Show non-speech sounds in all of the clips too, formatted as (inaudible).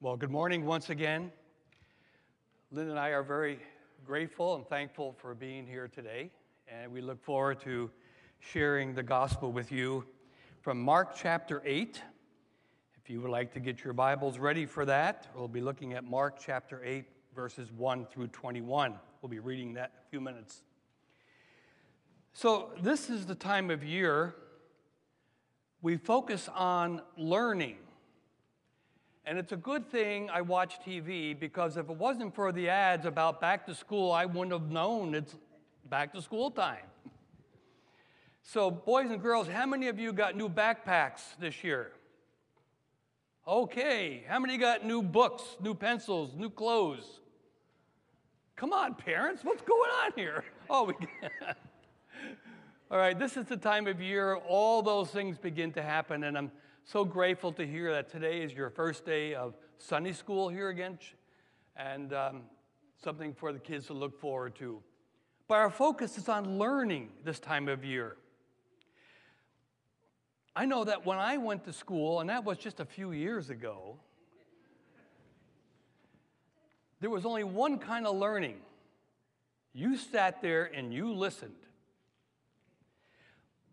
Well, good morning once again. Lynn and I are very grateful and thankful for being here today, and we look forward to sharing the gospel with you from Mark chapter 8. If you would like to get your Bibles ready for that, we'll be looking at Mark chapter 8, verses 1 through 21. We'll be reading that in a few minutes. So, this is the time of year we focus on learning and it's a good thing I watch TV because if it wasn't for the ads about back to school, I wouldn't have known it's back to school time. So, boys and girls, how many of you got new backpacks this year? Okay. How many got new books, new pencils, new clothes? Come on, parents, what's going on here? (laughs) Oh, we (laughs) All right, this is the time of year all those things begin to happen, and I'm so grateful to hear that today is your first day of Sunday school here again, and um, something for the kids to look forward to. But our focus is on learning this time of year. I know that when I went to school, and that was just a few years ago, there was only one kind of learning. You sat there and you listened.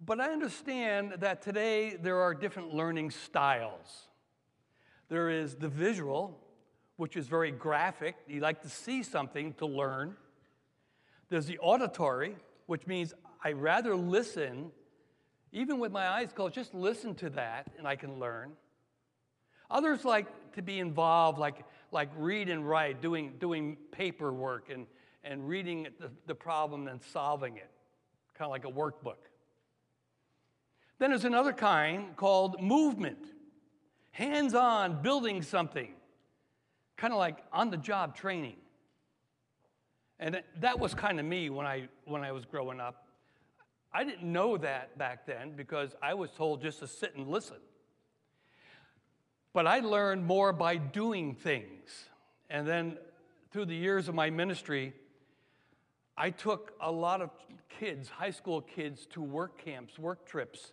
But I understand that today there are different learning styles. There is the visual, which is very graphic. You like to see something to learn. There's the auditory, which means I rather listen, even with my eyes closed, just listen to that and I can learn. Others like to be involved, like, like read and write, doing, doing paperwork and, and reading the, the problem and solving it, kind of like a workbook. Then there's another kind called movement, hands on, building something, kind of like on the job training. And that was kind of me when I, when I was growing up. I didn't know that back then because I was told just to sit and listen. But I learned more by doing things. And then through the years of my ministry, I took a lot of kids, high school kids, to work camps, work trips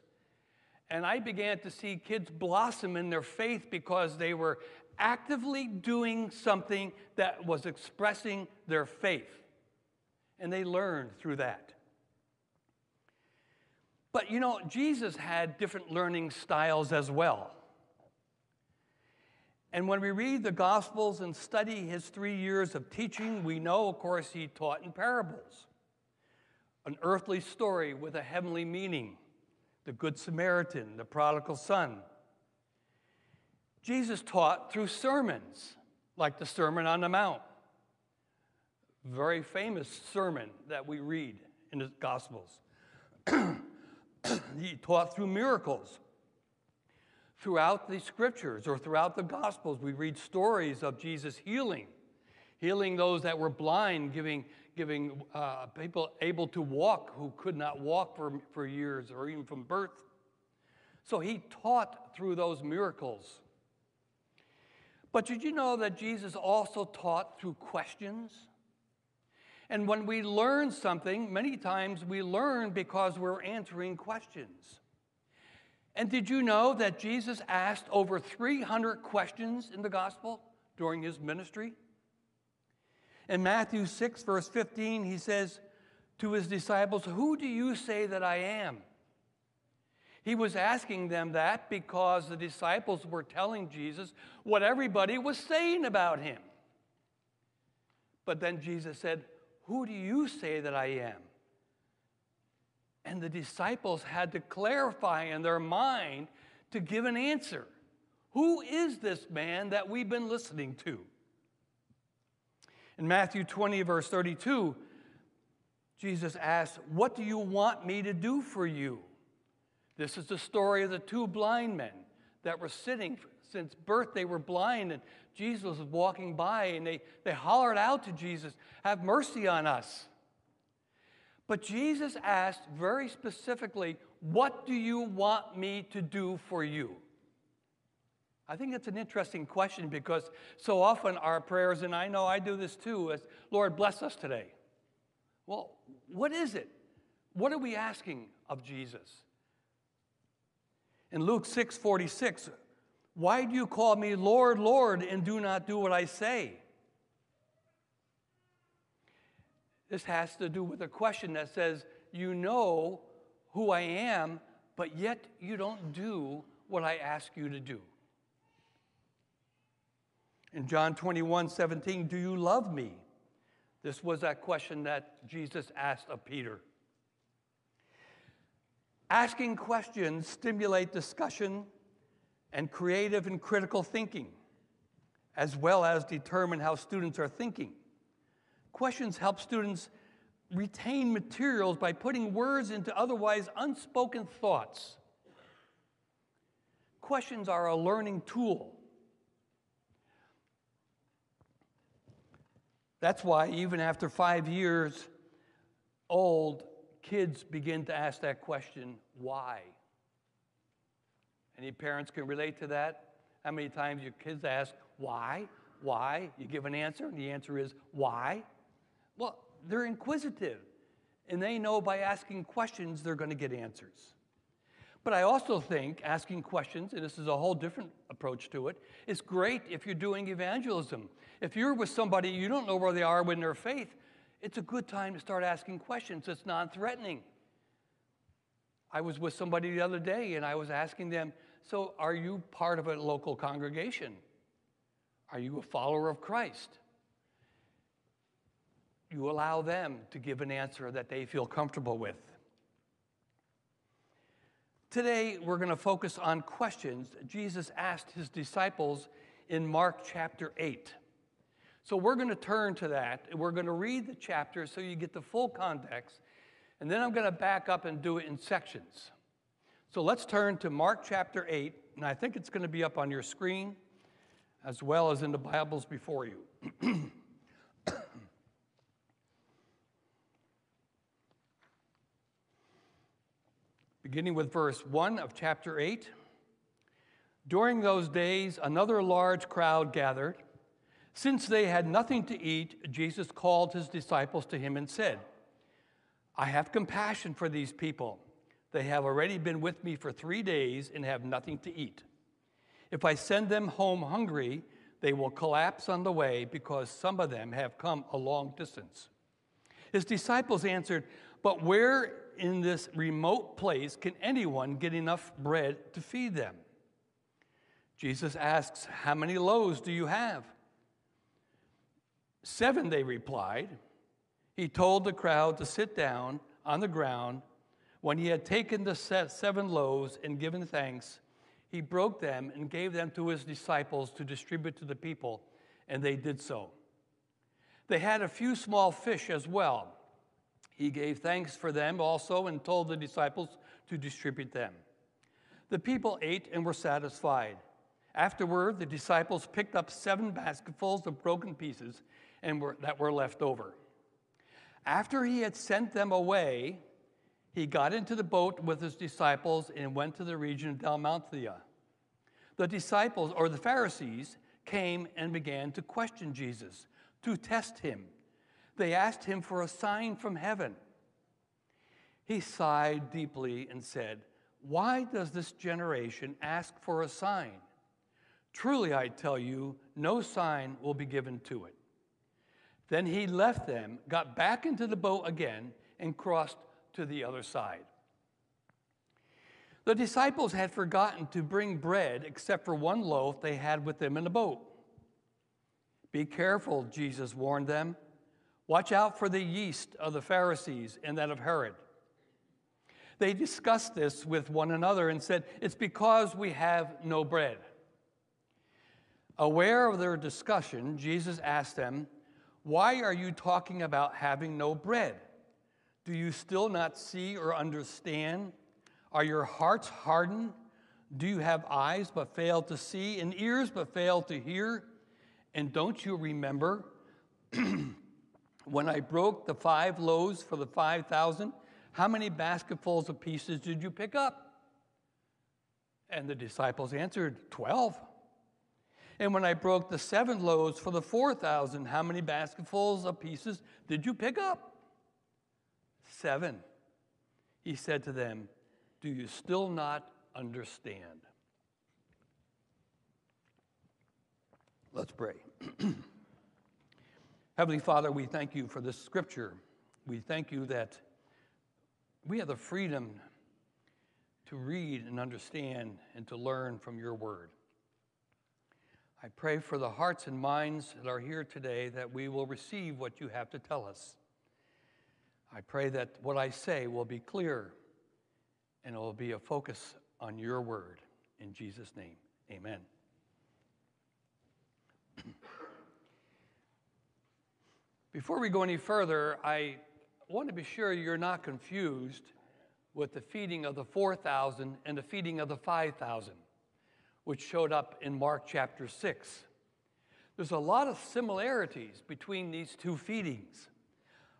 and I began to see kids blossom in their faith because they were actively doing something that was expressing their faith. And they learned through that. But you know, Jesus had different learning styles as well. And when we read the Gospels and study his three years of teaching, we know, of course, he taught in parables an earthly story with a heavenly meaning the Good Samaritan, the prodigal son. Jesus taught through sermons, like the Sermon on the Mount, very famous sermon that we read in the Gospels. (clears throat) he taught through miracles. Throughout the scriptures or throughout the Gospels, we read stories of Jesus healing, healing those that were blind, giving giving uh, people able to walk who could not walk for, for years or even from birth. So he taught through those miracles. But did you know that Jesus also taught through questions? And when we learn something, many times we learn because we're answering questions. And did you know that Jesus asked over 300 questions in the gospel during his ministry? In Matthew 6, verse 15, he says to his disciples, Who do you say that I am? He was asking them that because the disciples were telling Jesus what everybody was saying about him. But then Jesus said, Who do you say that I am? And the disciples had to clarify in their mind to give an answer. Who is this man that we've been listening to? In Matthew 20, verse 32, Jesus asks, What do you want me to do for you? This is the story of the two blind men that were sitting since birth, they were blind, and Jesus was walking by, and they, they hollered out to Jesus, Have mercy on us. But Jesus asked very specifically, What do you want me to do for you? I think it's an interesting question because so often our prayers, and I know I do this too, is Lord, bless us today. Well, what is it? What are we asking of Jesus? In Luke 6 46, Why do you call me Lord, Lord, and do not do what I say? This has to do with a question that says, You know who I am, but yet you don't do what I ask you to do. In John 21 17, do you love me? This was that question that Jesus asked of Peter. Asking questions stimulate discussion and creative and critical thinking, as well as determine how students are thinking. Questions help students retain materials by putting words into otherwise unspoken thoughts. Questions are a learning tool. That's why, even after five years old, kids begin to ask that question why? Any parents can relate to that? How many times your kids ask, why? Why? You give an answer, and the answer is, why? Well, they're inquisitive, and they know by asking questions they're going to get answers. But I also think asking questions, and this is a whole different approach to it, is great if you're doing evangelism. If you're with somebody you don't know where they are in their faith, it's a good time to start asking questions. It's non threatening. I was with somebody the other day and I was asking them, So, are you part of a local congregation? Are you a follower of Christ? You allow them to give an answer that they feel comfortable with. Today, we're going to focus on questions Jesus asked his disciples in Mark chapter 8. So we're going to turn to that and we're going to read the chapter so you get the full context. And then I'm going to back up and do it in sections. So let's turn to Mark chapter 8, and I think it's going to be up on your screen as well as in the Bibles before you. (clears throat) Beginning with verse 1 of chapter 8. During those days, another large crowd gathered since they had nothing to eat, Jesus called his disciples to him and said, I have compassion for these people. They have already been with me for three days and have nothing to eat. If I send them home hungry, they will collapse on the way because some of them have come a long distance. His disciples answered, But where in this remote place can anyone get enough bread to feed them? Jesus asks, How many loaves do you have? Seven, they replied. He told the crowd to sit down on the ground. When he had taken the seven loaves and given thanks, he broke them and gave them to his disciples to distribute to the people, and they did so. They had a few small fish as well. He gave thanks for them also and told the disciples to distribute them. The people ate and were satisfied. Afterward, the disciples picked up seven basketfuls of broken pieces and were, that were left over. After he had sent them away, he got into the boat with his disciples and went to the region of Dalmatia. The disciples, or the Pharisees, came and began to question Jesus, to test him. They asked him for a sign from heaven. He sighed deeply and said, Why does this generation ask for a sign? Truly, I tell you, no sign will be given to it. Then he left them, got back into the boat again, and crossed to the other side. The disciples had forgotten to bring bread except for one loaf they had with them in the boat. Be careful, Jesus warned them. Watch out for the yeast of the Pharisees and that of Herod. They discussed this with one another and said, It's because we have no bread. Aware of their discussion, Jesus asked them, why are you talking about having no bread? Do you still not see or understand? Are your hearts hardened? Do you have eyes but fail to see, and ears but fail to hear? And don't you remember (clears throat) when I broke the five loaves for the 5,000? How many basketfuls of pieces did you pick up? And the disciples answered, 12. And when I broke the seven loaves for the 4,000, how many basketfuls of pieces did you pick up? Seven. He said to them, Do you still not understand? Let's pray. (clears throat) Heavenly Father, we thank you for this scripture. We thank you that we have the freedom to read and understand and to learn from your word. I pray for the hearts and minds that are here today that we will receive what you have to tell us. I pray that what I say will be clear and it will be a focus on your word. In Jesus' name, amen. (clears throat) Before we go any further, I want to be sure you're not confused with the feeding of the 4,000 and the feeding of the 5,000, which showed up in Mark chapter 6. There's a lot of similarities between these two feedings.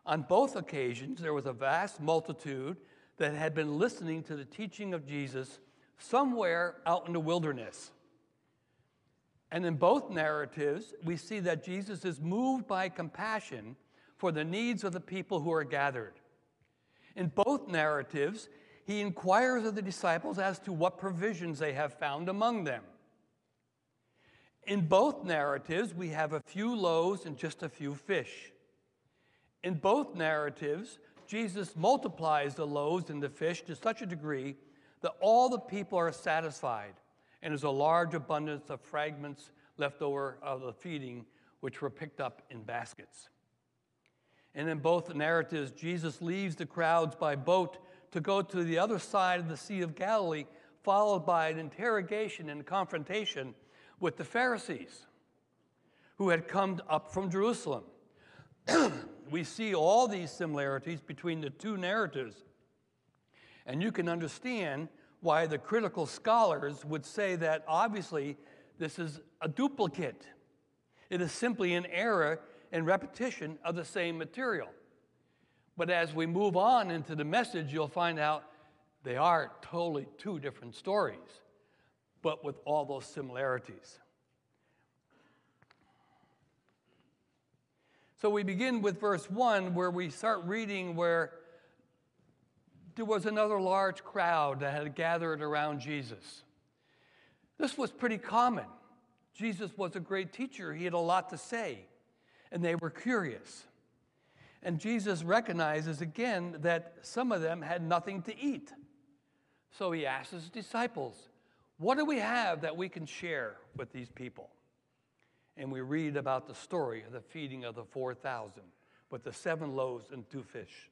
On both occasions, there was a vast multitude that had been listening to the teaching of Jesus somewhere out in the wilderness. And in both narratives, we see that Jesus is moved by compassion for the needs of the people who are gathered. In both narratives, he inquires of the disciples as to what provisions they have found among them. In both narratives, we have a few loaves and just a few fish. In both narratives, Jesus multiplies the loaves and the fish to such a degree that all the people are satisfied, and there's a large abundance of fragments left over of the feeding, which were picked up in baskets. And in both narratives, Jesus leaves the crowds by boat to go to the other side of the Sea of Galilee, followed by an interrogation and confrontation with the Pharisees who had come up from Jerusalem. (clears throat) we see all these similarities between the two narratives. And you can understand why the critical scholars would say that obviously this is a duplicate. It is simply an error and repetition of the same material. But as we move on into the message, you'll find out they are totally two different stories, but with all those similarities. So we begin with verse 1, where we start reading where there was another large crowd that had gathered around Jesus. This was pretty common. Jesus was a great teacher, he had a lot to say and they were curious. And Jesus recognizes again that some of them had nothing to eat. So he asks his disciples, What do we have that we can share with these people? And we read about the story of the feeding of the 4,000 with the seven loaves and two fish.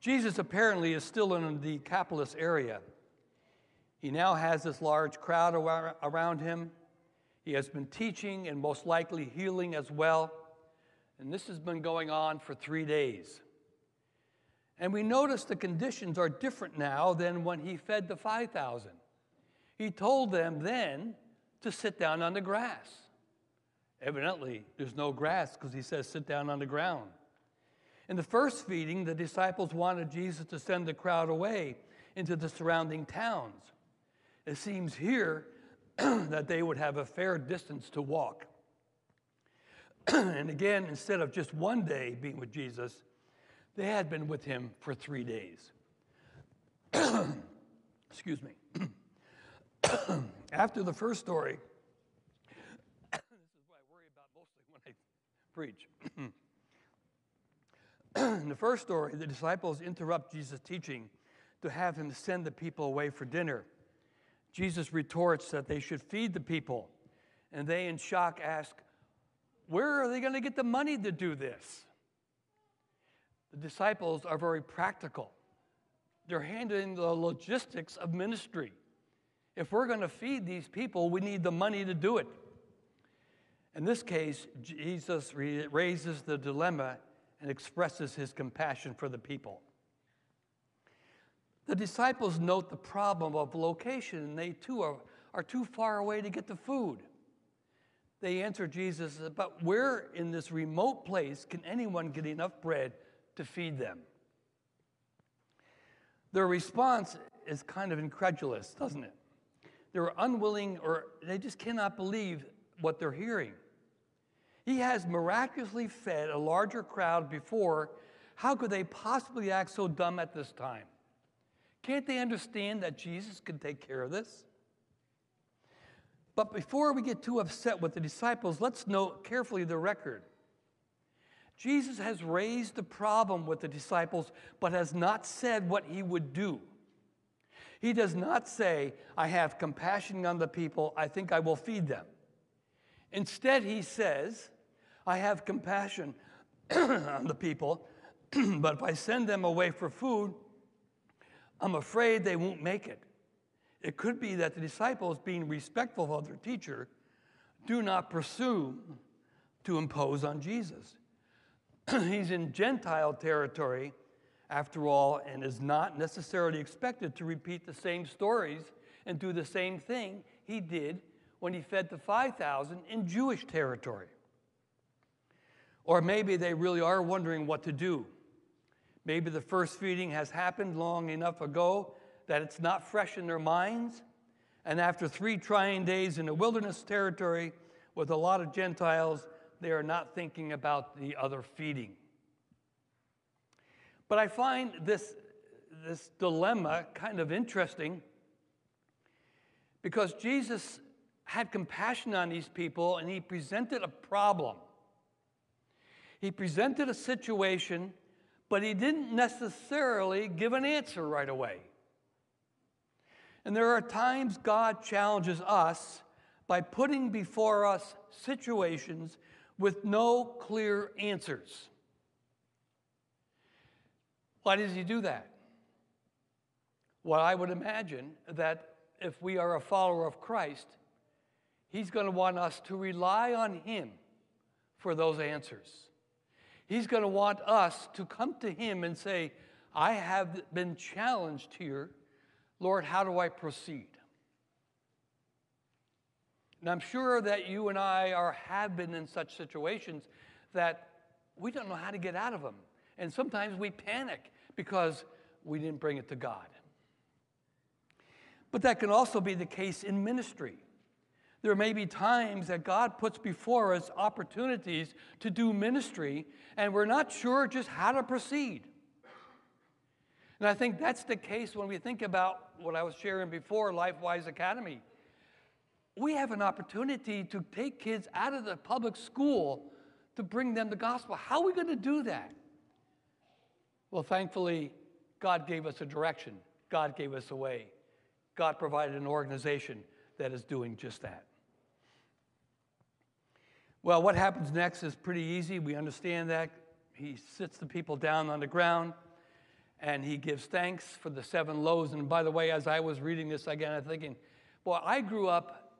Jesus apparently is still in the Decapolis area. He now has this large crowd around him. He has been teaching and most likely healing as well. And this has been going on for three days. And we notice the conditions are different now than when he fed the 5,000. He told them then to sit down on the grass. Evidently, there's no grass because he says, sit down on the ground. In the first feeding, the disciples wanted Jesus to send the crowd away into the surrounding towns. It seems here (clears throat) that they would have a fair distance to walk. (clears throat) and again, instead of just one day being with Jesus, they had been with him for three days. (clears throat) Excuse me. After the first story, this is what I worry about mostly when I preach. (clears throat) In the first story, the disciples interrupt Jesus' teaching to have him send the people away for dinner. Jesus retorts that they should feed the people, and they, in shock, ask, where are they going to get the money to do this? The disciples are very practical. They're handling the logistics of ministry. If we're going to feed these people, we need the money to do it. In this case, Jesus raises the dilemma and expresses his compassion for the people. The disciples note the problem of location, and they too are, are too far away to get the food. They answer Jesus, But where in this remote place can anyone get enough bread to feed them? Their response is kind of incredulous, doesn't it? They're unwilling or they just cannot believe what they're hearing. He has miraculously fed a larger crowd before. How could they possibly act so dumb at this time? Can't they understand that Jesus can take care of this? But before we get too upset with the disciples, let's note carefully the record. Jesus has raised the problem with the disciples, but has not said what he would do. He does not say, I have compassion on the people, I think I will feed them. Instead, he says, I have compassion (clears throat) on the people, (clears throat) but if I send them away for food, I'm afraid they won't make it. It could be that the disciples, being respectful of their teacher, do not pursue to impose on Jesus. (clears throat) He's in Gentile territory, after all, and is not necessarily expected to repeat the same stories and do the same thing he did when he fed the 5,000 in Jewish territory. Or maybe they really are wondering what to do. Maybe the first feeding has happened long enough ago that it's not fresh in their minds. And after three trying days in a wilderness territory with a lot of Gentiles, they are not thinking about the other feeding. But I find this, this dilemma kind of interesting because Jesus had compassion on these people and he presented a problem. He presented a situation, but he didn't necessarily give an answer right away. And there are times God challenges us by putting before us situations with no clear answers. Why does he do that? Well, I would imagine that if we are a follower of Christ, he's going to want us to rely on him for those answers. He's going to want us to come to him and say, I have been challenged here Lord, how do I proceed? And I'm sure that you and I are, have been in such situations that we don't know how to get out of them. And sometimes we panic because we didn't bring it to God. But that can also be the case in ministry. There may be times that God puts before us opportunities to do ministry, and we're not sure just how to proceed. And I think that's the case when we think about what I was sharing before, LifeWise Academy. We have an opportunity to take kids out of the public school to bring them the gospel. How are we going to do that? Well, thankfully, God gave us a direction, God gave us a way. God provided an organization that is doing just that. Well, what happens next is pretty easy. We understand that. He sits the people down on the ground and he gives thanks for the seven loaves. And by the way, as I was reading this again, I'm thinking, boy, I grew up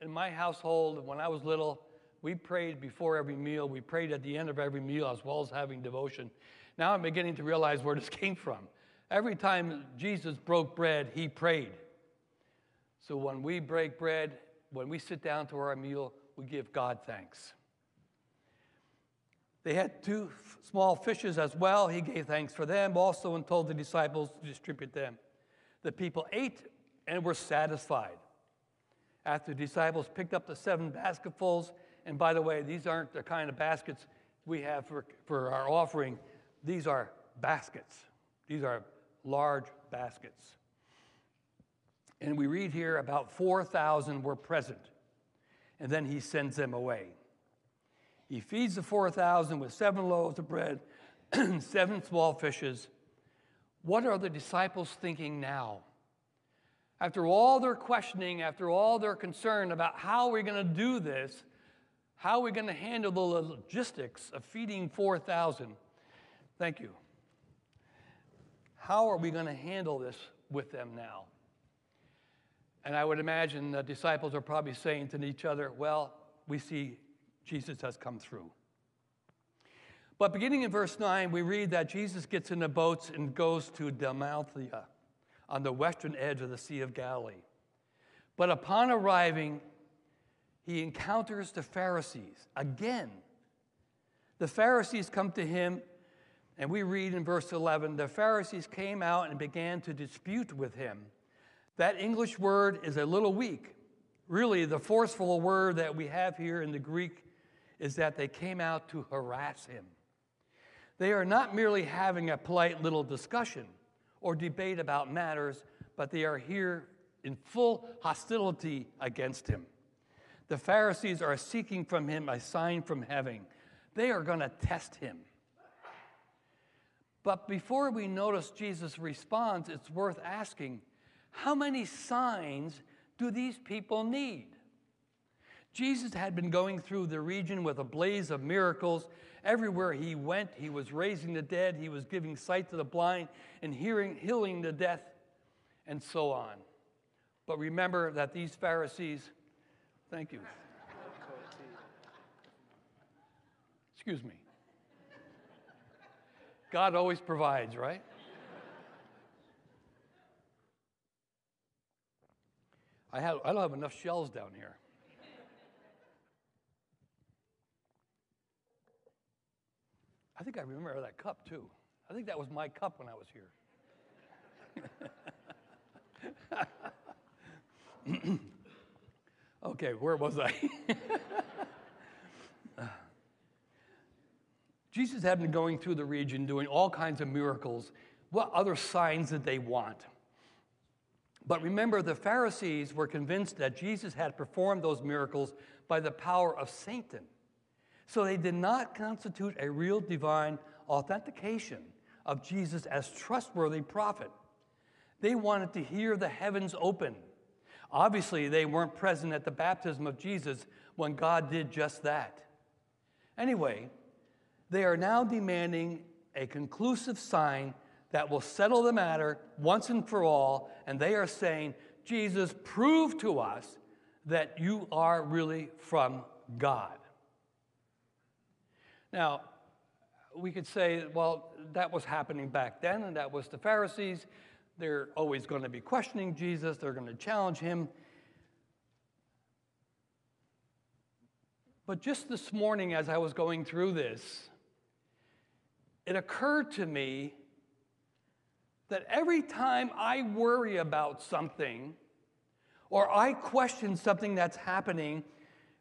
in my household when I was little. We prayed before every meal. We prayed at the end of every meal as well as having devotion. Now I'm beginning to realize where this came from. Every time Jesus broke bread, he prayed. So when we break bread, when we sit down to our meal, we give God thanks. They had two small fishes as well. He gave thanks for them also and told the disciples to distribute them. The people ate and were satisfied. After the disciples picked up the seven basketfuls, and by the way, these aren't the kind of baskets we have for, for our offering, these are baskets. These are large baskets. And we read here about 4,000 were present, and then he sends them away. He feeds the 4,000 with seven loaves of bread, (clears throat) seven small fishes. What are the disciples thinking now? After all their questioning, after all their concern about how we're going to do this, how are we going to handle the logistics of feeding 4,000? Thank you. How are we going to handle this with them now? And I would imagine the disciples are probably saying to each other, well, we see Jesus has come through. But beginning in verse 9, we read that Jesus gets in the boats and goes to Dalmatia on the western edge of the Sea of Galilee. But upon arriving, he encounters the Pharisees again. The Pharisees come to him, and we read in verse 11 the Pharisees came out and began to dispute with him. That English word is a little weak. Really, the forceful word that we have here in the Greek is that they came out to harass him. They are not merely having a polite little discussion or debate about matters, but they are here in full hostility against him. The Pharisees are seeking from him a sign from heaven. They are going to test him. But before we notice Jesus' response, it's worth asking how many signs do these people need? Jesus had been going through the region with a blaze of miracles. Everywhere he went, he was raising the dead, he was giving sight to the blind, and hearing, healing the deaf, and so on. But remember that these Pharisees, thank you. Excuse me. God always provides, right? I, have, I don't have enough shells down here. I think I remember that cup too. I think that was my cup when I was here. (laughs) okay, where was I? (laughs) Jesus had been going through the region doing all kinds of miracles. What other signs did they want? But remember, the Pharisees were convinced that Jesus had performed those miracles by the power of Satan. So they did not constitute a real divine authentication of Jesus as trustworthy prophet. They wanted to hear the heavens open. Obviously, they weren't present at the baptism of Jesus when God did just that. Anyway, they are now demanding a conclusive sign that will settle the matter once and for all, and they are saying, Jesus, prove to us that you are really from God. Now, we could say, well, that was happening back then, and that was the Pharisees. They're always going to be questioning Jesus, they're going to challenge him. But just this morning, as I was going through this, it occurred to me that every time I worry about something or I question something that's happening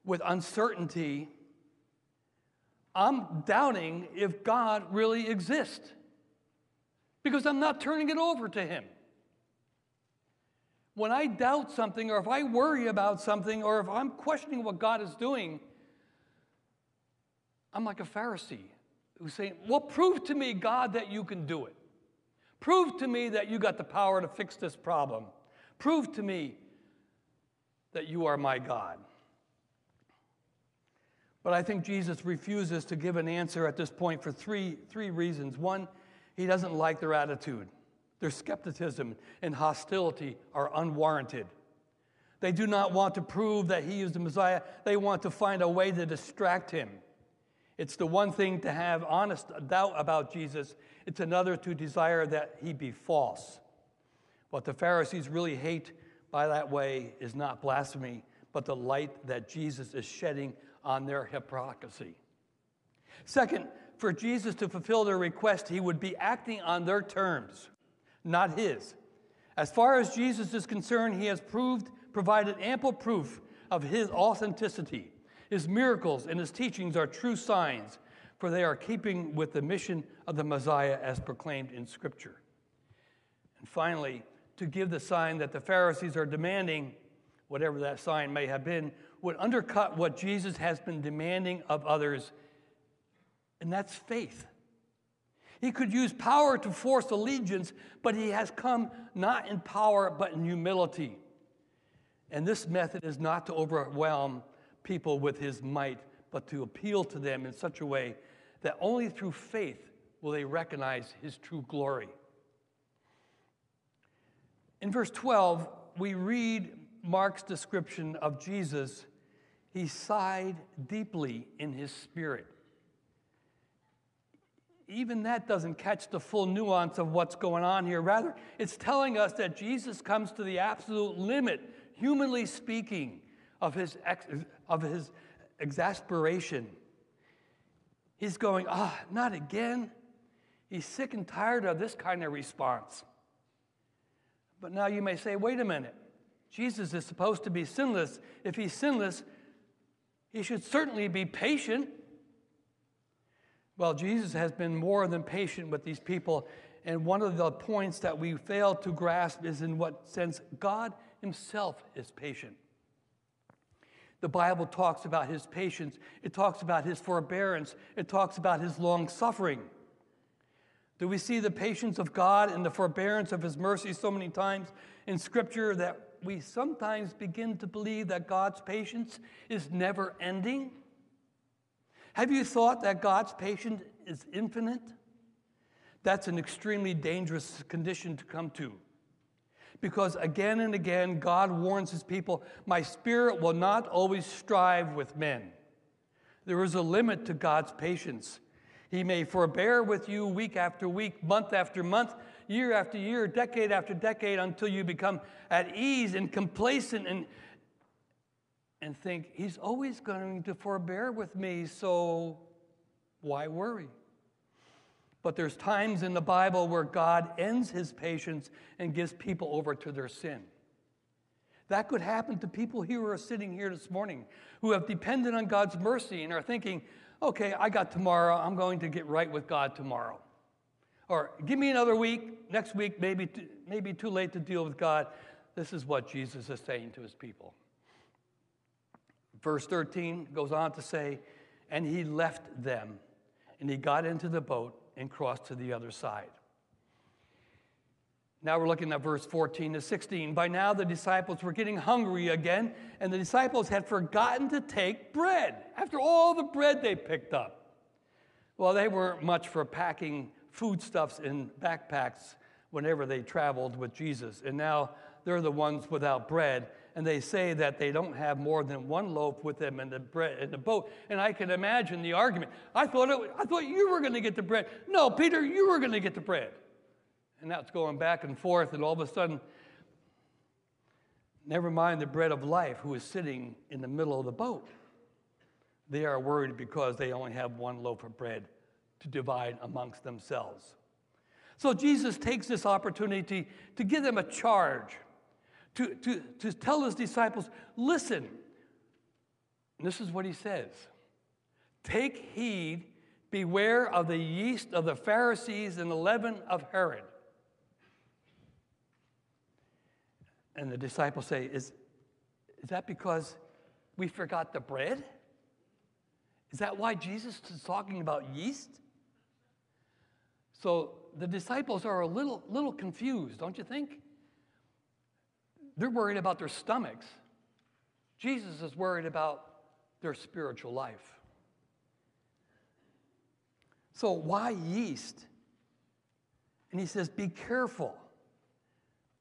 with uncertainty, I'm doubting if God really exists because I'm not turning it over to Him. When I doubt something, or if I worry about something, or if I'm questioning what God is doing, I'm like a Pharisee who's saying, Well, prove to me, God, that you can do it. Prove to me that you got the power to fix this problem. Prove to me that you are my God. But I think Jesus refuses to give an answer at this point for three, three reasons. One, he doesn't like their attitude. Their skepticism and hostility are unwarranted. They do not want to prove that he is the Messiah, they want to find a way to distract him. It's the one thing to have honest doubt about Jesus, it's another to desire that he be false. What the Pharisees really hate by that way is not blasphemy, but the light that Jesus is shedding on their hypocrisy. Second, for Jesus to fulfill their request, he would be acting on their terms, not his. As far as Jesus is concerned, he has proved, provided ample proof of his authenticity. His miracles and his teachings are true signs, for they are keeping with the mission of the Messiah as proclaimed in Scripture. And finally, to give the sign that the Pharisees are demanding, whatever that sign may have been, would undercut what Jesus has been demanding of others, and that's faith. He could use power to force allegiance, but he has come not in power, but in humility. And this method is not to overwhelm people with his might, but to appeal to them in such a way that only through faith will they recognize his true glory. In verse 12, we read Mark's description of Jesus he sighed deeply in his spirit. Even that doesn't catch the full nuance of what's going on here. Rather, it's telling us that Jesus comes to the absolute limit, humanly speaking, of his, ex- of his exasperation. He's going, ah, oh, not again. He's sick and tired of this kind of response. But now you may say, wait a minute. Jesus is supposed to be sinless. If he's sinless, he should certainly be patient. Well, Jesus has been more than patient with these people. And one of the points that we fail to grasp is in what sense God Himself is patient. The Bible talks about his patience, it talks about his forbearance, it talks about his long suffering. Do we see the patience of God and the forbearance of his mercy so many times in Scripture that we sometimes begin to believe that God's patience is never ending? Have you thought that God's patience is infinite? That's an extremely dangerous condition to come to. Because again and again, God warns his people, My spirit will not always strive with men. There is a limit to God's patience. He may forbear with you week after week, month after month, year after year, decade after decade, until you become at ease and complacent and, and think, He's always going to forbear with me, so why worry? But there's times in the Bible where God ends his patience and gives people over to their sin. That could happen to people who are sitting here this morning who have depended on God's mercy and are thinking, okay, I got tomorrow. I'm going to get right with God tomorrow. Or give me another week. Next week, maybe, maybe too late to deal with God. This is what Jesus is saying to his people. Verse 13 goes on to say, And he left them, and he got into the boat and crossed to the other side. Now we're looking at verse 14 to 16. By now the disciples were getting hungry again, and the disciples had forgotten to take bread after all the bread they picked up. Well, they weren't much for packing foodstuffs in backpacks whenever they traveled with Jesus, and now they're the ones without bread and they say that they don't have more than one loaf with them in the bread in the boat. And I can imagine the argument. I thought it, I thought you were going to get the bread. No, Peter, you were going to get the bread. And that's going back and forth, and all of a sudden, never mind the bread of life who is sitting in the middle of the boat. They are worried because they only have one loaf of bread to divide amongst themselves. So Jesus takes this opportunity to give them a charge to, to, to tell his disciples, listen. This is what he says Take heed, beware of the yeast of the Pharisees and the leaven of Herod. And the disciples say, Is, is that because we forgot the bread? Is that why Jesus is talking about yeast? So the disciples are a little, little confused, don't you think? They're worried about their stomachs. Jesus is worried about their spiritual life. So, why yeast? And he says, Be careful,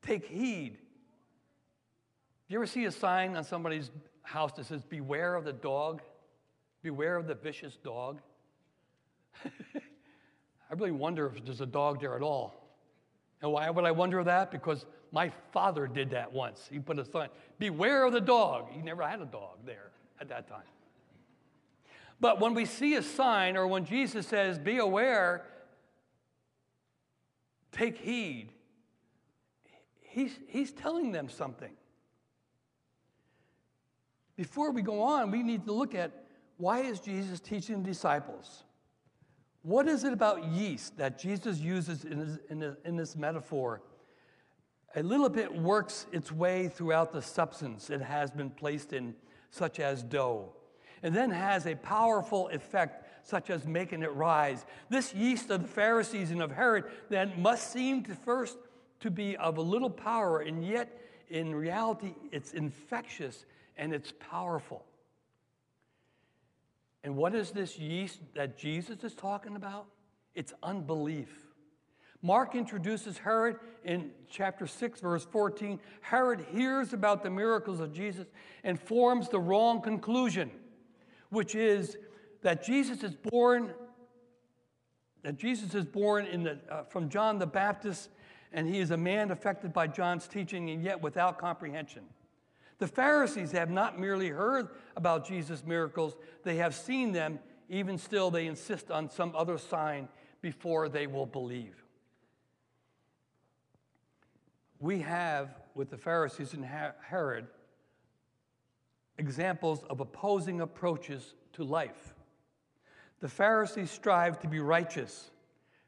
take heed. Do you ever see a sign on somebody's house that says, Beware of the dog? Beware of the vicious dog? (laughs) I really wonder if there's a dog there at all. And why would I wonder that? Because my father did that once. He put a sign, beware of the dog. He never had a dog there at that time. But when we see a sign, or when Jesus says, be aware, take heed, he's, he's telling them something. Before we go on, we need to look at why is Jesus teaching the disciples? What is it about yeast that Jesus uses in, his, in, in this metaphor? A little bit works its way throughout the substance it has been placed in, such as dough, and then has a powerful effect, such as making it rise. This yeast of the Pharisees and of Herod then must seem to first to be of a little power, and yet in reality it's infectious and it's powerful. And what is this yeast that Jesus is talking about? It's unbelief. Mark introduces Herod in chapter 6, verse 14. Herod hears about the miracles of Jesus and forms the wrong conclusion, which is that Jesus is born, that Jesus is born in the, uh, from John the Baptist, and he is a man affected by John's teaching, and yet without comprehension. The Pharisees have not merely heard about Jesus' miracles, they have seen them. Even still, they insist on some other sign before they will believe. We have, with the Pharisees and Herod, examples of opposing approaches to life. The Pharisees strive to be righteous,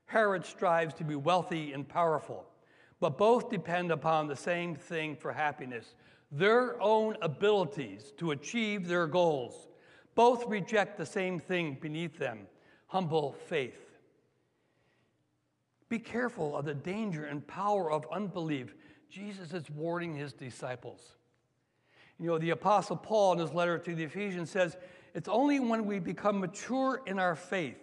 Herod strives to be wealthy and powerful, but both depend upon the same thing for happiness their own abilities to achieve their goals. Both reject the same thing beneath them humble faith. Be careful of the danger and power of unbelief. Jesus is warning his disciples. You know, the Apostle Paul in his letter to the Ephesians says, It's only when we become mature in our faith.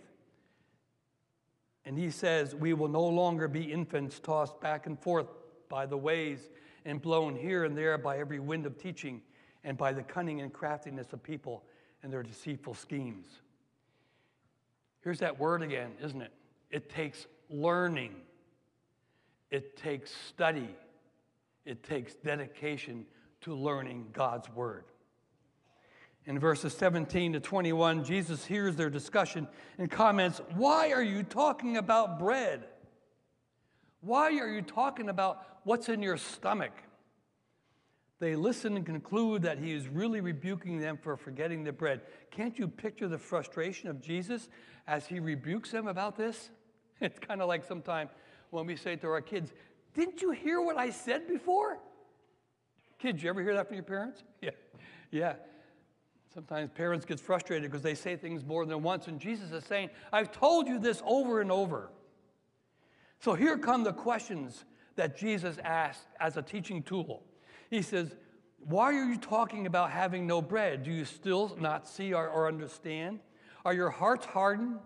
And he says, We will no longer be infants tossed back and forth by the waves and blown here and there by every wind of teaching and by the cunning and craftiness of people and their deceitful schemes. Here's that word again, isn't it? It takes learning, it takes study, it takes dedication to learning God's word. In verses 17 to 21, Jesus hears their discussion and comments, Why are you talking about bread? Why are you talking about what's in your stomach? They listen and conclude that he is really rebuking them for forgetting the bread. Can't you picture the frustration of Jesus as he rebukes them about this? (laughs) It's kind of like sometimes when we say to our kids, Didn't you hear what I said before? Kids, you ever hear that from your parents? (laughs) Yeah. Yeah. Sometimes parents get frustrated because they say things more than once, and Jesus is saying, I've told you this over and over. So here come the questions that Jesus asked as a teaching tool. He says, Why are you talking about having no bread? Do you still not see or, or understand? Are your hearts hardened?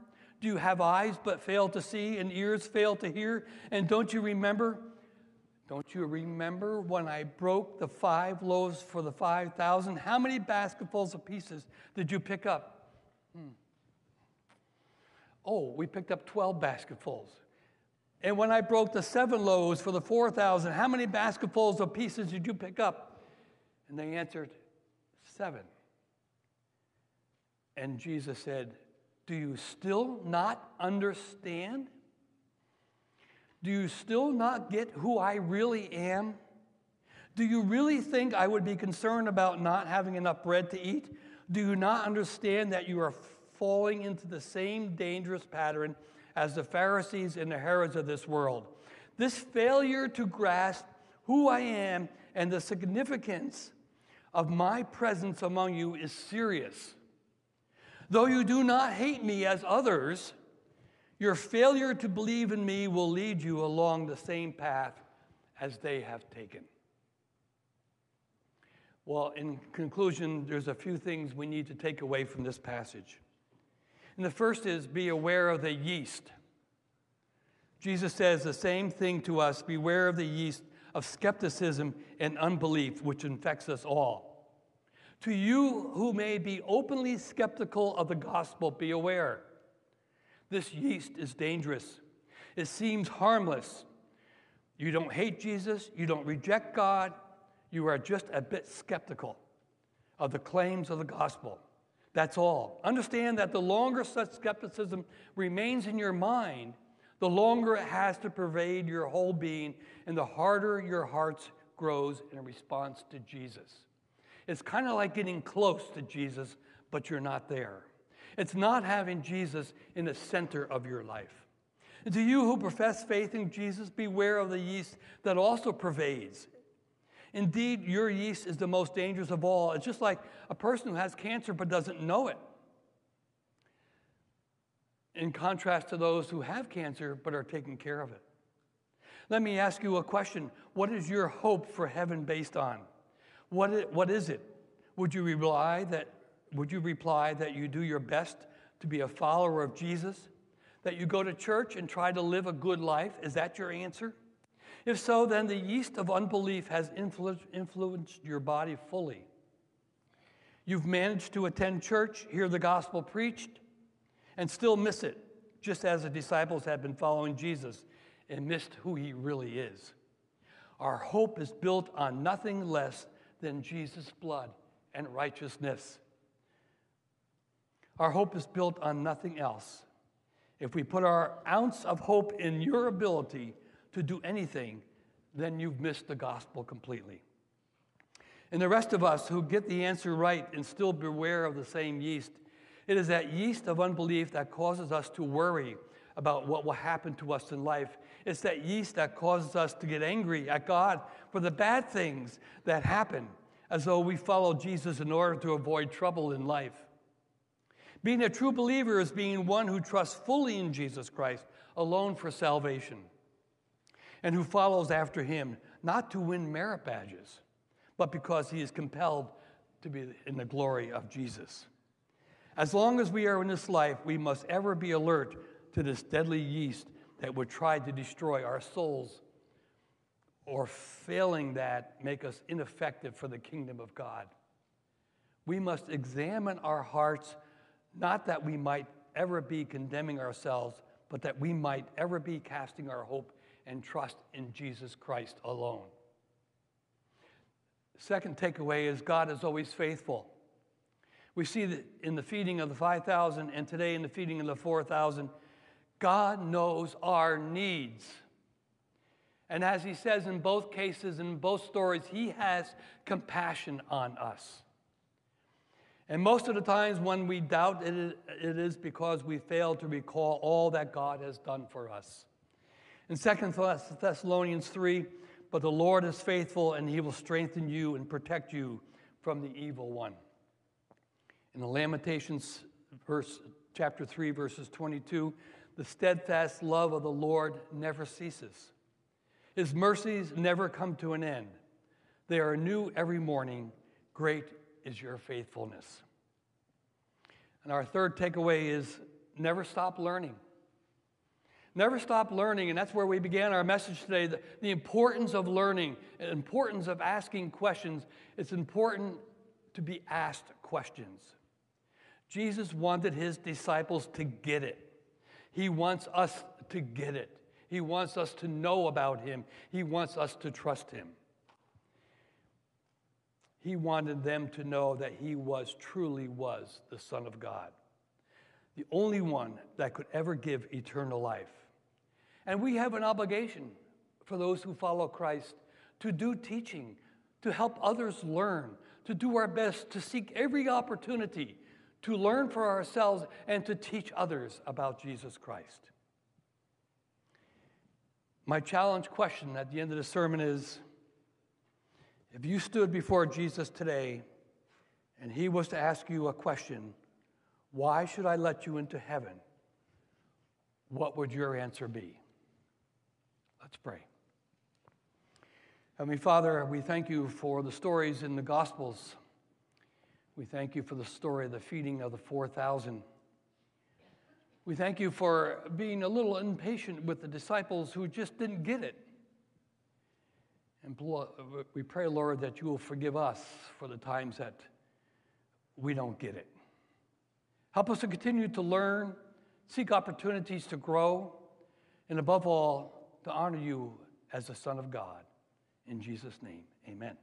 Do you have eyes but fail to see and ears fail to hear? And don't you remember? Don't you remember when I broke the five loaves for the 5,000? How many basketfuls of pieces did you pick up? Hmm. Oh, we picked up 12 basketfuls. And when I broke the seven loaves for the 4,000, how many basketfuls of pieces did you pick up? And they answered, Seven. And Jesus said, Do you still not understand? Do you still not get who I really am? Do you really think I would be concerned about not having enough bread to eat? Do you not understand that you are falling into the same dangerous pattern as the Pharisees and the Herods of this world. This failure to grasp who I am and the significance of my presence among you is serious. Though you do not hate me as others, your failure to believe in me will lead you along the same path as they have taken. Well, in conclusion, there's a few things we need to take away from this passage. And the first is be aware of the yeast. Jesus says the same thing to us beware of the yeast of skepticism and unbelief, which infects us all. To you who may be openly skeptical of the gospel, be aware. This yeast is dangerous. It seems harmless. You don't hate Jesus, you don't reject God, you are just a bit skeptical of the claims of the gospel. That's all. Understand that the longer such skepticism remains in your mind, the longer it has to pervade your whole being, and the harder your heart grows in response to Jesus. It's kind of like getting close to Jesus, but you're not there. It's not having Jesus in the center of your life. And to you who profess faith in Jesus, beware of the yeast that also pervades. Indeed, your yeast is the most dangerous of all. It's just like a person who has cancer but doesn't know it. In contrast to those who have cancer but are taking care of it. Let me ask you a question. What is your hope for heaven based on? What is, what is it? Would you reply that would you reply that you do your best to be a follower of Jesus? That you go to church and try to live a good life? Is that your answer? If so, then the yeast of unbelief has influenced your body fully. You've managed to attend church, hear the gospel preached, and still miss it, just as the disciples had been following Jesus and missed who he really is. Our hope is built on nothing less than Jesus' blood and righteousness. Our hope is built on nothing else. If we put our ounce of hope in your ability to do anything, then you've missed the gospel completely. And the rest of us who get the answer right and still beware of the same yeast, it is that yeast of unbelief that causes us to worry about what will happen to us in life. It's that yeast that causes us to get angry at God for the bad things that happen. as though we follow Jesus in order to avoid trouble in life. Being a true believer is being one who trusts fully in Jesus Christ alone for salvation and who follows after him, not to win merit badges, but because he is compelled to be in the glory of Jesus. As long as we are in this life, we must ever be alert to this deadly yeast that would try to destroy our souls or failing that make us ineffective for the kingdom of God. We must examine our hearts, not that we might ever be condemning ourselves, but that we might ever be casting our hope and trust in Jesus Christ alone. Second takeaway is God is always faithful. We see that in the feeding of the 5,000 and today in the feeding of the 4,000, God knows our needs. And as he says in both cases, in both stories, he has compassion on us. And most of the times when we doubt it, is because we fail to recall all that God has done for us. In 2 Thessalonians 3, but the Lord is faithful and he will strengthen you and protect you from the evil one. In the Lamentations verse chapter 3 verses 22, the steadfast love of the Lord never ceases. His mercies never come to an end. They are new every morning. Great is your faithfulness. And our third takeaway is never stop learning. Never stop learning, and that's where we began our message today the, the importance of learning, the importance of asking questions. It's important to be asked questions. Jesus wanted his disciples to get it. He wants us to get it. He wants us to know about him. He wants us to trust him. He wanted them to know that he was truly was the Son of God, the only one that could ever give eternal life. And we have an obligation for those who follow Christ to do teaching, to help others learn, to do our best to seek every opportunity to learn for ourselves and to teach others about Jesus Christ. My challenge question at the end of the sermon is if you stood before Jesus today and he was to ask you a question, why should I let you into heaven? What would your answer be? Let's pray. Heavenly Father, we thank you for the stories in the Gospels. We thank you for the story of the feeding of the 4,000. We thank you for being a little impatient with the disciples who just didn't get it. And we pray, Lord, that you will forgive us for the times that we don't get it. Help us to continue to learn, seek opportunities to grow, and above all, to honor you as the Son of God. In Jesus' name, amen.